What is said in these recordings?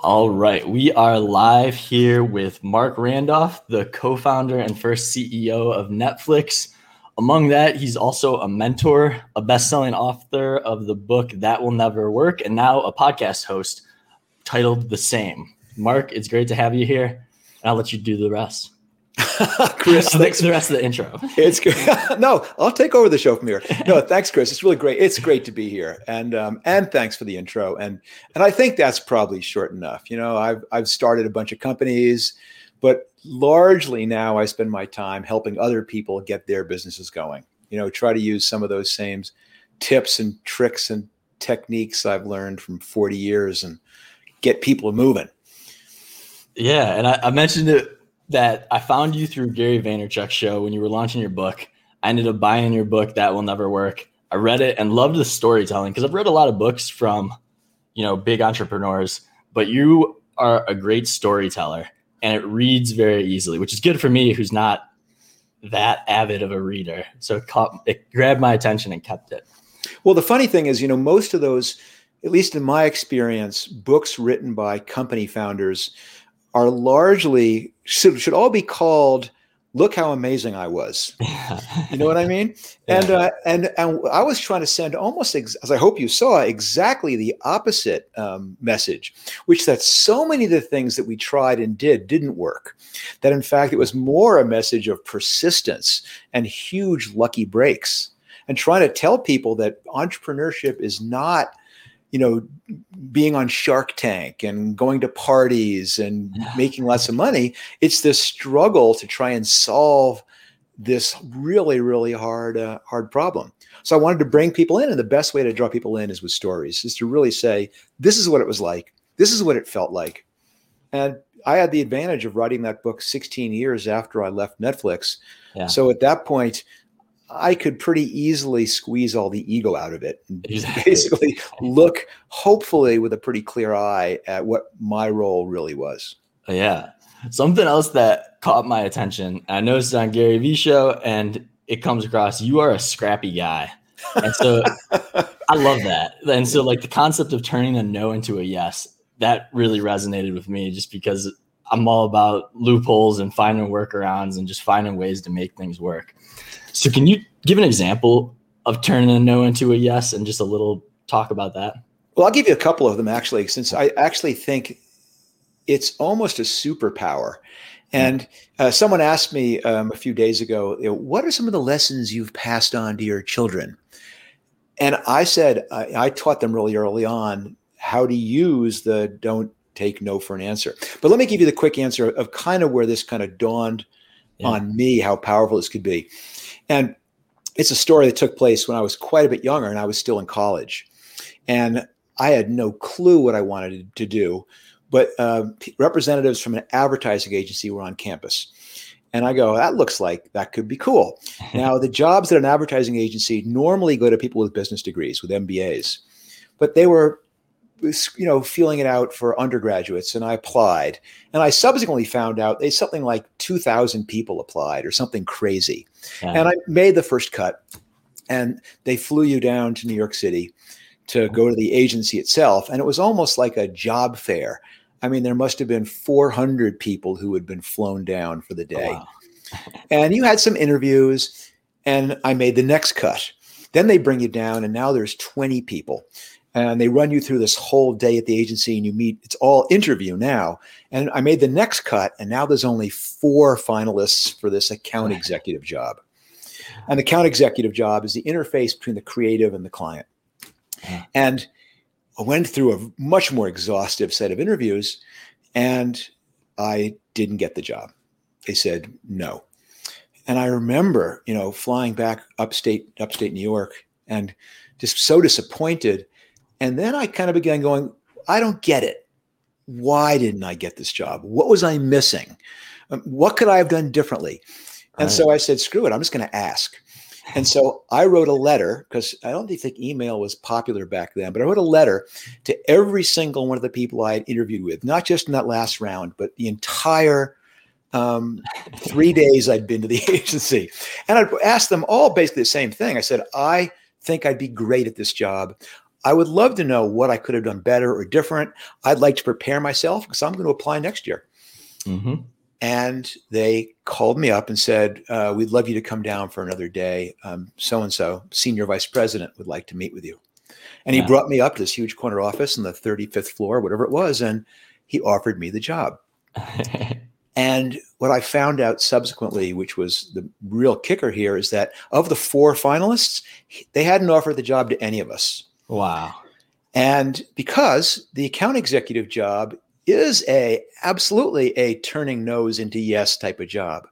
All right, we are live here with Marc Randolph, the co founder and first CEO of Netflix. Among that, he's also a mentor, a best selling author of the book That Will Never Work, and now a podcast host titled The Same. Marc, it's great to have you here, I'll let you do the rest. Chris, thanks for the rest of the intro. It's good. no, I'll take over the show from here. No, thanks, Chris. It's really great. It's great to be here, and um, and thanks for the intro. And and I think that's probably short enough. You know, I've I've started a bunch of companies, but largely now I spend my time helping other people get their businesses going. You know, try to use some of those same tips and tricks and techniques I've learned from 40 years and get people moving. Yeah, and I, I mentioned it that I found you through Gary Vaynerchuk's show when you were launching your book. I ended up buying your book, That Will Never Work. I read it and loved the storytelling because I've read a lot of books from, you know, big entrepreneurs, but you are a great storyteller and it reads very easily, which is good for me who's not that avid of a reader. So it, caught, it grabbed my attention and kept it. Well, the funny thing is, you know, most of those, at least in my experience, books written by company founders are largely should, should all be called look how amazing I was. you know what I mean? Yeah. And uh, and and I was trying to send almost ex- as I hope you saw exactly the opposite um, message, which that so many of the things that we tried and did didn't work. That in fact it was more a message of persistence and huge lucky breaks, and trying to tell people that entrepreneurship is not you know, being on Shark Tank and going to parties and making lots of money. It's this struggle to try and solve this really, really hard, uh, hard problem. So I wanted to bring people in, and the best way to draw people in is with stories, is to really say, "This is what it was like. This is what it felt like." And I had the advantage of writing that book 16 years after I left Netflix. Yeah. So at that point, I could pretty easily squeeze all the ego out of it and exactly. basically look, hopefully, with a pretty clear eye at what my role really was. Oh, yeah. Something else that caught my attention, I noticed on Gary Vee show, and it comes across you are a scrappy guy. And so I love that. And so, like, the concept of turning a no into a yes, that really resonated with me just because I'm all about loopholes and finding workarounds and just finding ways to make things work. So can you give an example of turning a no into a yes and just a little talk about that? Well, I'll give you a couple of them actually, since I actually think it's almost a superpower. And uh, someone asked me um, a few days ago, you know, what are some of the lessons you've passed on to your children? And I said, I, I taught them really early on how to use the don't take no for an answer. But let me give you the quick answer of kind of where this kind of dawned yeah. on me, how powerful this could be. And it's a story that took place when I was quite a bit younger and I was still in college. And I had no clue what I wanted to do, but uh, representatives from an advertising agency were on campus. And I go, that looks like that could be cool. now, the jobs at an advertising agency normally go to people with business degrees, with MBAs, but they were was you know feeling it out for undergraduates and i applied. And i subsequently found out they something like 2000 people applied or something crazy. Yeah. and i made the first cut and they flew you down to new york city to go to the agency itself and it was almost like a job fair. I mean there must have been 400 people who had been flown down for the day. Oh, wow. and you had some interviews and i made the next cut. Then they bring you down and now there's 20 people and they run you through this whole day at the agency and you meet it's all interview now. And i made the next cut and now there's only four finalists for this account executive job. And the account executive job is the interface between the creative and the client. And i went through a much more exhaustive set of interviews and i didn't get the job. They said no. And i remember you know flying back upstate upstate new york and just so disappointed and then I kind of began going, I don't get it. Why didn't I get this job? What was I missing? Um, what could I have done differently? And right. so I said, screw it, I'm just going to ask. And so I wrote a letter because I don't think email was popular back then, but I wrote a letter to every single one of the people I had interviewed with, not just in that last round, but the entire um, three days I'd been to the agency. And I'd asked them all basically the same thing. I said, I think I'd be great at this job. I would love to know what I could have done better or different. I'd like to prepare myself because I'm going to apply next year. Mm-hmm. And they called me up and said, uh, We'd love you to come down for another day. So and so, senior vice president, would like to meet with you. And yeah. he brought me up to this huge corner office on the 35th floor, whatever it was. And he offered me the job. and what I found out subsequently, which was the real kicker here, is that of the four finalists, they hadn't offered the job to any of us. Wow. And because the account executive job is a absolutely a turning nose into yes type of job.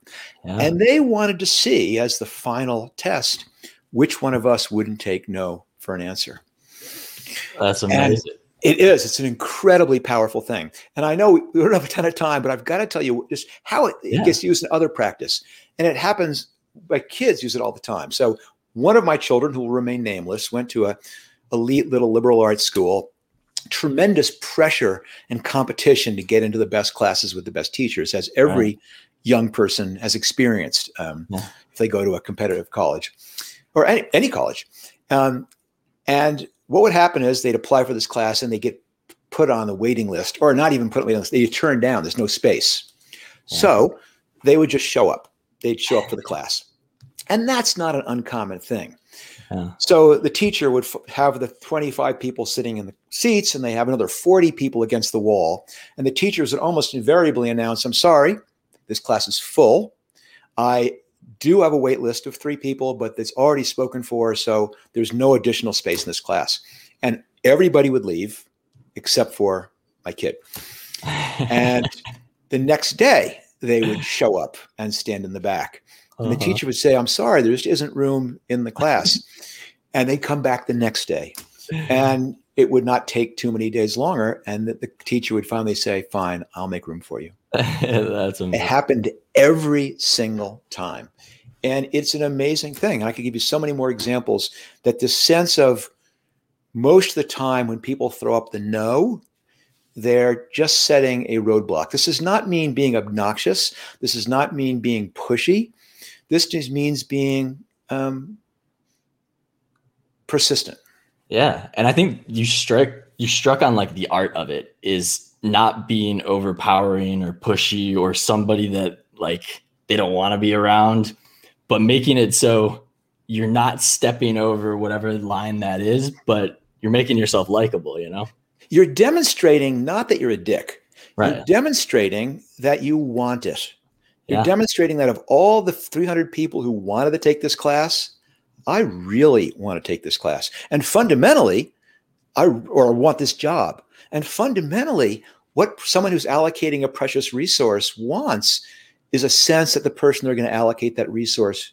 Yeah. And they wanted to see as the final test which one of us wouldn't take no for an answer. That's amazing. And it is. It's an incredibly powerful thing. And I know we don't have a ton of time, but I've got to tell you just how it, yeah. it gets used in other practice. And it happens, my kids use it all the time. So one of my children, who will remain nameless, went to a elite little liberal arts school tremendous pressure and competition to get into the best classes with the best teachers, as every right. young person has experienced um, yeah. if they go to a competitive college or any, any college. Um, and what would happen is they'd apply for this class and they get put on the waiting list, or not even put on the waiting list, they turn down, there's no space. Yeah. So they would just show up. They'd show up for the class. And that's not an uncommon thing. Yeah. So the teacher would f- have the 25 people sitting in the seats and they have another 40 people against the wall. And the teachers would almost invariably announce, I'm sorry, this class is full. I do have a wait list of three people, but it's already spoken for. So there's no additional space in this class. And everybody would leave except for my kid. and the next day, they would show up and stand in the back. And uh-huh. the teacher would say, I'm sorry, there just isn't room in the class. and they'd come back the next day. And it would not take too many days longer. And the, the teacher would finally say, Fine, I'll make room for you. That's amazing. It happened every single time. And it's an amazing thing. I could give you so many more examples that the sense of most of the time when people throw up the no, they're just setting a roadblock. This does not mean being obnoxious. This does not mean being pushy. This just means being um, persistent. Yeah, and I think you struck you struck on like the art of it is not being overpowering or pushy or somebody that like they don't want to be around, but making it so you're not stepping over whatever line that is, but you're making yourself likable, you know? You're demonstrating not that you're a dick. Right. You're demonstrating that you want it. You're yeah. demonstrating that of all the 300 people who wanted to take this class, I really want to take this class. And fundamentally, I or I want this job. And fundamentally, what someone who's allocating a precious resource wants is a sense that the person they're going to allocate that resource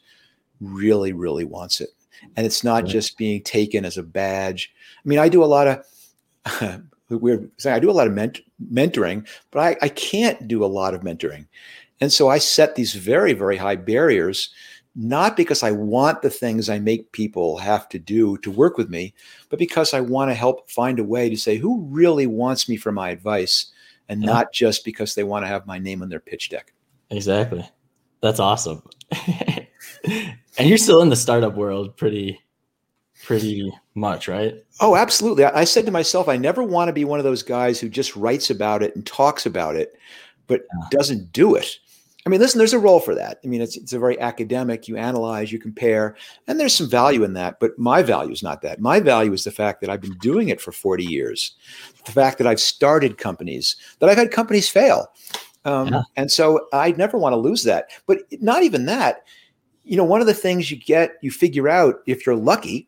really, really wants it. And it's not right. just being taken as a badge. I mean, I do a lot of we're saying I do a lot of ment- mentoring, but I, I can't do a lot of mentoring and so I set these very, very high barriers, not because I want the things I make people have to do to work with me, but because I want to help find a way to say who really wants me for my advice and yeah. not just because they want to have my name on their pitch deck. Exactly. That's awesome. and you're still in the startup world pretty pretty much, right? Oh, absolutely. I, I said to myself, I never want to be one of those guys who just writes about it and talks about it, but yeah. doesn't do it. I mean, listen, there's a role for that. I mean, it's it's a very academic. You analyze, you compare, and there's some value in that. But my value is not that. My value is the fact that I've been doing it for 40 years, the fact that I've started companies, that I've had companies fail, um, yeah. and so I never want to lose that. But not even that. You know, one of the things you get, you figure out if you're lucky,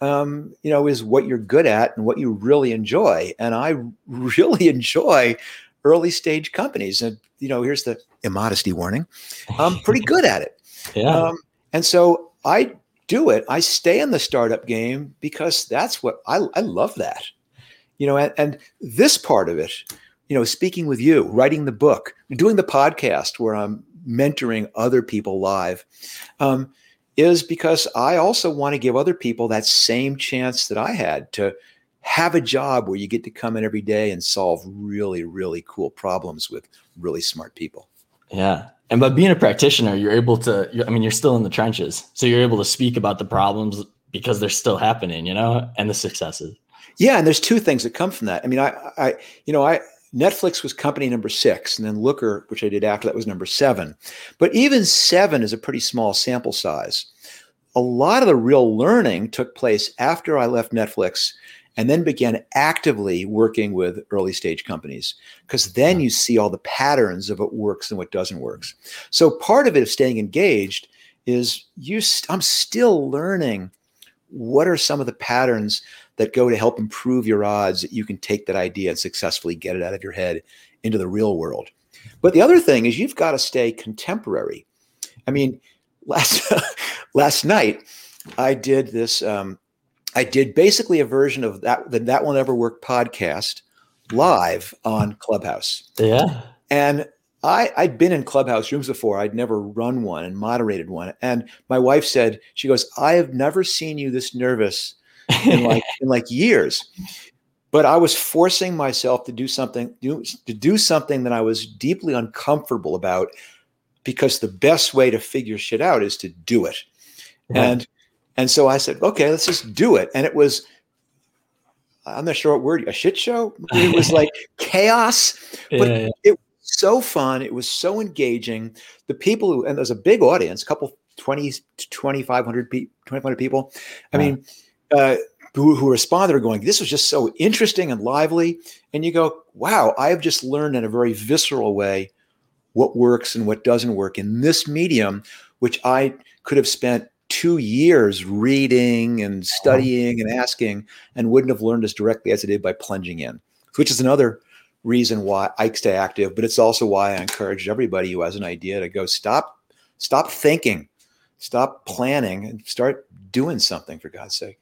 um, you know, is what you're good at and what you really enjoy. And I really enjoy early stage companies. And you know, here's the immodesty warning. I'm pretty good at it. Yeah. Um, and so I do it. I stay in the startup game because that's what I, I love that. You know, and, and this part of it, you know, speaking with you, writing the book, doing the podcast where I'm mentoring other people live, um, is because I also want to give other people that same chance that I had to have a job where you get to come in every day and solve really, really cool problems with really smart people. Yeah. And by being a practitioner, you're able to, I mean, you're still in the trenches. So you're able to speak about the problems because they're still happening, you know, and the successes. Yeah, and there's two things that come from that. I mean, I, I, you know, I Netflix was company number six, and then Looker, which I did after that, was number seven. But even seven is a pretty small sample size. A lot of the real learning took place after I left Netflix and then began actively working with early stage companies because then you see all the patterns of what works and what doesn't works. So part of it of staying engaged is you st- I'm still learning what are some of the patterns that go to help improve your odds that you can take that idea and successfully get it out of your head into the real world. But the other thing is you've got to stay contemporary. I mean, last last night I did this. Um, I did basically a version of that the that will never work podcast live on Clubhouse. Yeah, and I, I'd been in clubhouse rooms before. I'd never run one and moderated one. And my wife said, she goes, I have never seen you this nervous in like in like years. But I was forcing myself to do something do, to do something that I was deeply uncomfortable about because the best way to figure shit out is to do it. Yeah. And and so I said, okay, let's just do it. And it was I'm not sure what word a shit show. It was like chaos, but yeah, yeah. it was so fun. It was so engaging. The people who and there's a big audience, a couple 20 2500 people 2500 people. I mean, uh, who, who responded are going, this was just so interesting and lively. And you go, wow, I have just learned in a very visceral way what works and what doesn't work in this medium, which I could have spent two years reading and uh-huh. studying and asking and wouldn't have learned as directly as I did by plunging in, which is another reason why I stay active. But it's also why I encourage everybody who has an idea to go stop, stop thinking, stop planning and start doing something for God's sake.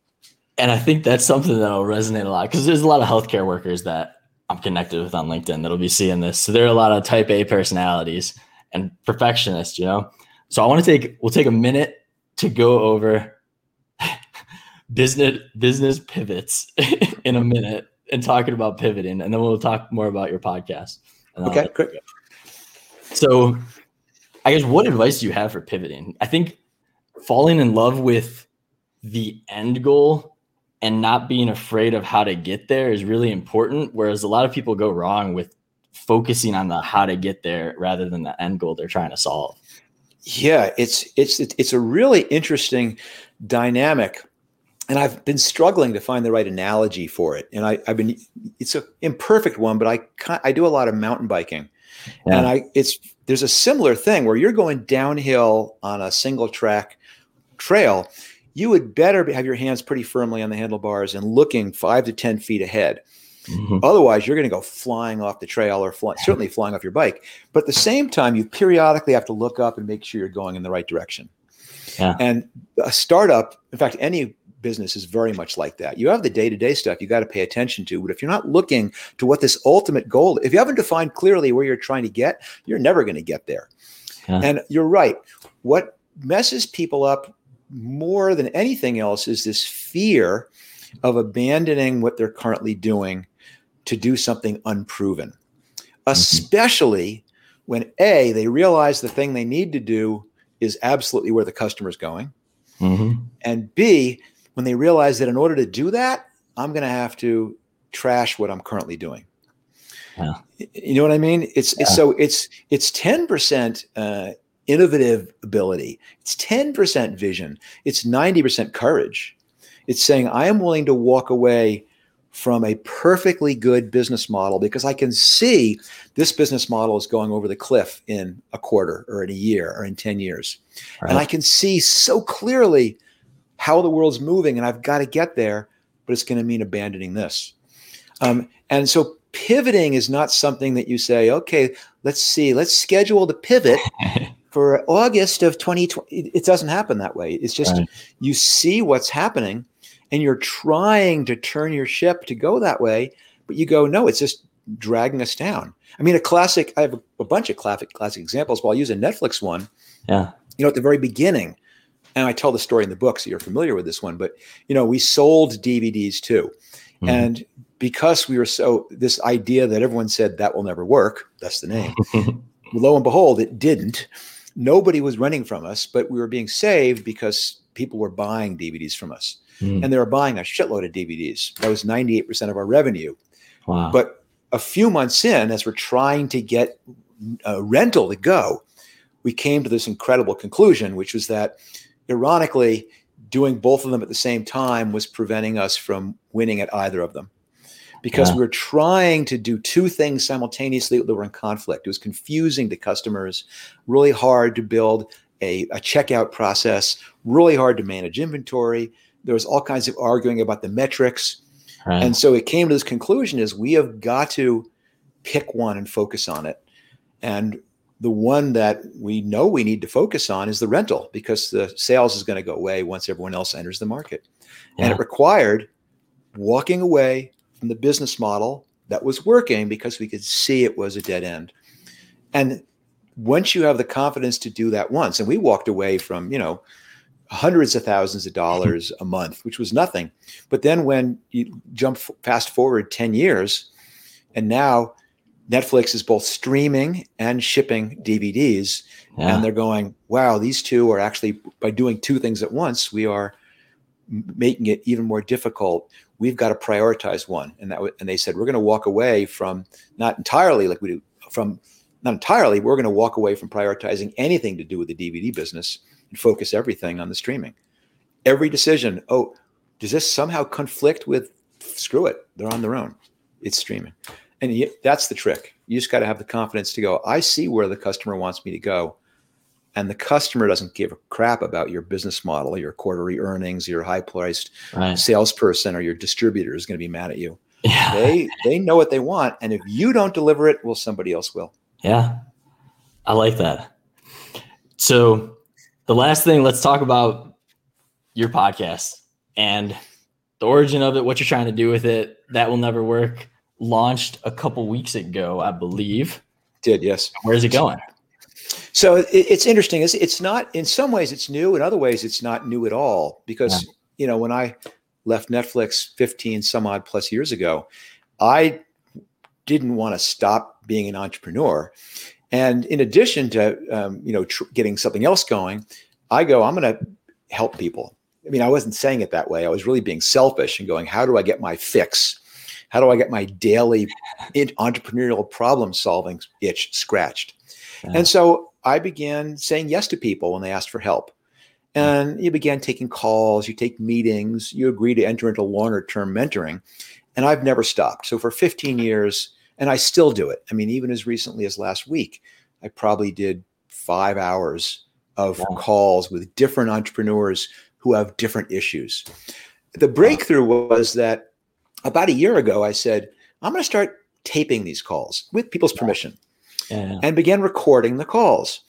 And I think that's something that'll resonate a lot because there's a lot of healthcare workers that I'm connected with on LinkedIn that'll be seeing this. So there are a lot of type A personalities and perfectionists, you know? So I want to take, we'll take a minute to go over business, business pivots in a minute and talking about pivoting. And then we'll talk more about your podcast. Okay, great. So I guess what advice do you have for pivoting? I think falling in love with the end goal and not being afraid of how to get there is really important. Whereas a lot of people go wrong with focusing on the how to get there rather than the end goal they're trying to solve. Yeah, it's it's it's a really interesting dynamic, and I've been struggling to find the right analogy for it. And I, I've been it's an imperfect one, but I I do a lot of mountain biking, yeah. and I it's there's a similar thing where you're going downhill on a single track trail you would better have your hands pretty firmly on the handlebars and looking five to 10 feet ahead. Mm-hmm. Otherwise, you're going to go flying off the trail or fly, certainly flying off your bike. But at the same time, you periodically have to look up and make sure you're going in the right direction. Yeah. And a startup, in fact, any business is very much like that. You have the day to day stuff you got to pay attention to. But if you're not looking to what this ultimate goal, if you haven't defined clearly where you're trying to get, you're never going to get there. Yeah. And you're right. What messes people up more than anything else is this fear of abandoning what they're currently doing to do something unproven, mm-hmm. especially when A, they realize the thing they need to do is absolutely where the customer is going. Mm-hmm. And B, when they realize that in order to do that, I'm going to have to trash what I'm currently doing. Yeah. You know what I mean? It's, yeah. it's so it's it's ten percent uh, innovative ability. It's 10% vision. It's 90% courage. It's saying, I am willing to walk away from a perfectly good business model because I can see this business model is going over the cliff in a quarter or in a year or in 10 years. Right. And I can see so clearly how the world's moving and I've got to get there, but it's going to mean abandoning this. Um, and so pivoting is not something that you say, okay, let's see, let's schedule the pivot for August of 2020, it doesn't happen that way. It's just right. you see what's happening and you're trying to turn your ship to go that way, but you go, no, it's just dragging us down. I mean, a classic, I have a, a bunch of classic, classic examples, but I'll use a Netflix one. Yeah. You know, at the very beginning, and I tell the story in the book, so you're familiar with this one, but, you know, we sold DVDs too. Mm-hmm. And because we were so, this idea that everyone said that will never work, that's the name. lo and behold, it didn't nobody was running from us, but we were being saved because people were buying DVDs from us, mm. and they were buying a shitload of DVDs. That was 98% of our revenue. Wow. But a few months in, as we're trying to get a rental to go, we came to this incredible conclusion, which was that, ironically, doing both of them at the same time was preventing us from winning at either of them because yeah. we were trying to do two things simultaneously that were in conflict. It was confusing to customers, really hard to build a, a checkout process, really hard to manage inventory. There was all kinds of arguing about the metrics. Right. And so it came to this conclusion is we have got to pick one and focus on it. And the one that we know we need to focus on is the rental because the sales is going to go away once everyone else enters the market. Yeah. And it required walking away from the business model that was working because we could see it was a dead end. And once you have the confidence to do that once, and we walked away from, you know, hundreds of thousands of dollars a month, which was nothing. But then when you jump fast forward 10 years, and now Netflix is both streaming and shipping DVDs, yeah. and they're going, wow, these two are actually, by doing two things at once, we are making it even more difficult we've got to prioritize one. And that and they said we're going to walk away from not entirely like we do from not entirely. We're going to walk away from prioritizing anything to do with the DVD business and focus everything on the streaming. Every decision. Oh, does this somehow conflict with? Screw it. They're on their own. It's streaming, and that's the trick. You just got to have the confidence to go. I see where the customer wants me to go and the customer doesn't give a crap about your business model, your quarterly earnings, your high priced right. salesperson or your distributor is going to be mad at you. Yeah. They they know what they want, and if you don't deliver it, well, somebody else will. Yeah, I like that. So, the last thing, let's talk about your podcast and the origin of it, what you're trying to do with it. That will never work. Launched a couple weeks ago, I believe. Did yes. Where's it going? So it, it's interesting. It's, it's not in some ways it's new. In other ways, it's not new at all because yeah. you know when I left Netflix 15 some odd plus years ago, I didn't want to stop being an entrepreneur. And in addition to um, you know tr- getting something else going, I go I'm going to help people. I mean, I wasn't saying it that way. I was really being selfish and going, how do I get my fix? How do I get my daily entrepreneurial problem solving itch scratched? And so I began saying yes to people when they asked for help. And you began taking calls, you take meetings, you agree to enter into longer term mentoring. And I've never stopped. So for 15 years, and I still do it. I mean, even as recently as last week, I probably did five hours of wow. calls with different entrepreneurs who have different issues. The breakthrough was that about a year ago, I said, I'm going to start taping these calls with people's permission yeah. and began recording the calls.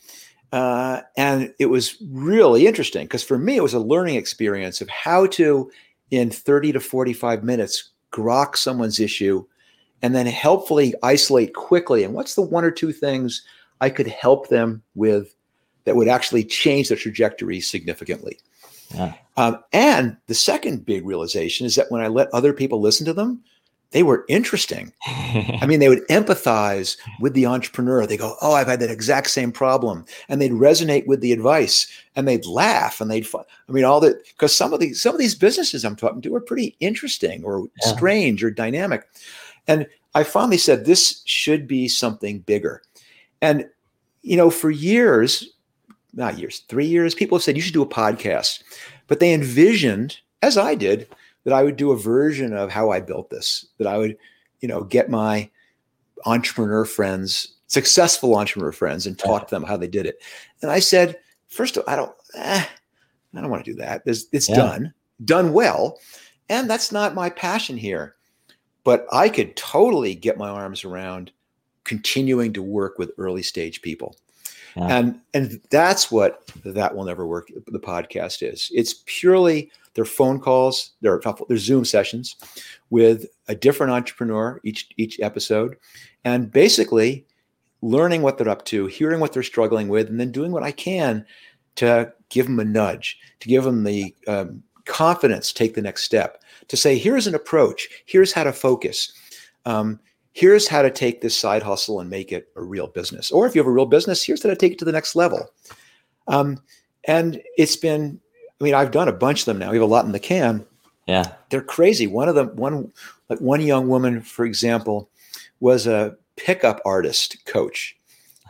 Uh, and it was really interesting because for me, it was a learning experience of how to, in 30 to 45 minutes, grok someone's issue and then helpfully isolate quickly. And what's the one or two things I could help them with that would actually change the trajectory significantly? Yeah. Um, and the second big realization is that when I let other people listen to them, they were interesting. I mean, they would empathize with the entrepreneur. They go, "Oh, I've had that exact same problem," and they'd resonate with the advice, and they'd laugh, and they'd. I mean, all that because some of these some of these businesses I'm talking to are pretty interesting or yeah. strange or dynamic, and I finally said this should be something bigger, and you know, for years, not years, three years, people have said you should do a podcast, but they envisioned, as I did that I would do a version of how I built this, that I would, you know, get my entrepreneur friends, successful entrepreneur friends, and talk to them how they did it. And I said, first of all, I don't, eh, I don't want to do that. It's, it's yeah. done, done well. And that's not my passion here. But I could totally get my arms around continuing to work with early stage people. Yeah. And and that's what that will never work. The podcast is. It's purely their phone calls, their their Zoom sessions with a different entrepreneur each each episode, and basically learning what they're up to, hearing what they're struggling with, and then doing what I can to give them a nudge, to give them the um, confidence, to take the next step, to say, here's an approach, here's how to focus. Um, here's how to take this side hustle and make it a real business. Or if you have a real business, here's how to take it to the next level. Um, and it's been I mean, I've done a bunch of them now. We have a lot in the can. Yeah. They're crazy. One of them, one like one young woman, for example, was a pickup artist coach,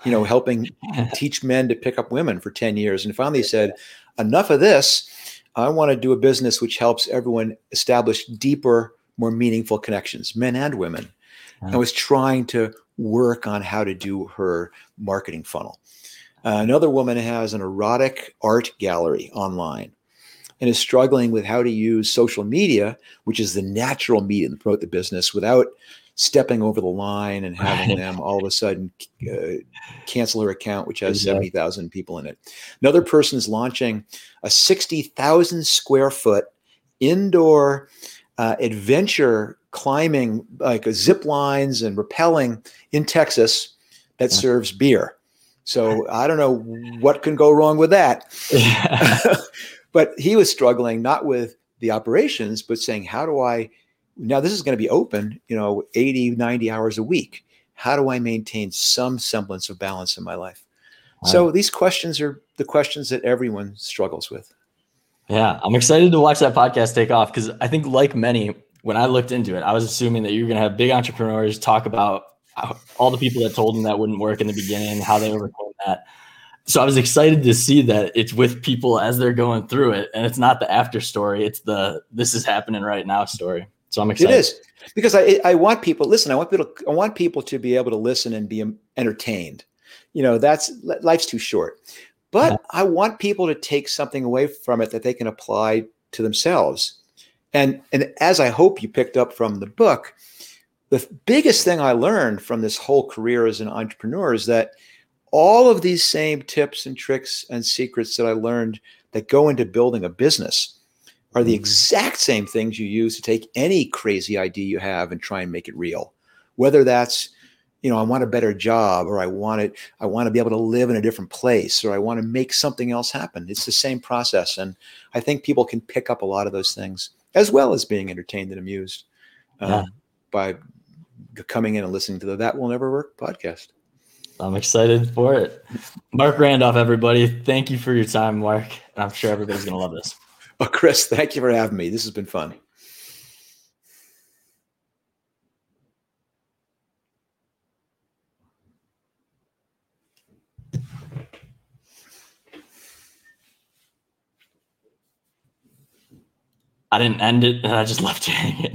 you know, helping teach men to pick up women for 10 years. And finally said, enough of this. I want to do a business which helps everyone establish deeper, more meaningful connections, men and women. Yeah. I was trying to work on how to do her marketing funnel. Uh, another woman has an erotic art gallery online and is struggling with how to use social media, which is the natural medium to promote the business without stepping over the line and having them all of a sudden uh, cancel her account, which has exactly. 70,000 people in it. Another person is launching a 60,000 square foot indoor uh, adventure climbing, like zip lines and rappelling in Texas that yeah. serves beer. So I don't know what can go wrong with that. but he was struggling not with the operations, but saying, how do I now this is going to be open, you know, 80, 90 hours a week. How do I maintain some semblance of balance in my life? Wow. So these questions are the questions that everyone struggles with. Yeah, I'm excited to watch that podcast take off because I think, like many, when I looked into it, I was assuming that you're going to have big entrepreneurs talk about all the people that told them that wouldn't work in the beginning, how they overcame that. So I was excited to see that it's with people as they're going through it, and it's not the after story; it's the this is happening right now story. So I'm excited. It is because I I want people listen. I want people I want people to be able to listen and be entertained. You know, that's life's too short. But yeah. I want people to take something away from it that they can apply to themselves. And and as I hope you picked up from the book, the biggest thing I learned from this whole career as an entrepreneur is that all of these same tips and tricks and secrets that I learned that go into building a business are the mm-hmm. exact same things you use to take any crazy idea you have and try and make it real. Whether that's, you know, I want a better job or I want it, I want to be able to live in a different place or I want to make something else happen. It's the same process. And I think people can pick up a lot of those things as well as being entertained and amused uh, yeah. by coming in and listening to the That Will Never Work podcast. I'm excited for it. Marc Randolph, everybody. Thank you for your time, Marc. And I'm sure everybody's going to love this. Oh, Chris, thank you for having me. This has been fun. I didn't end it and I just left it.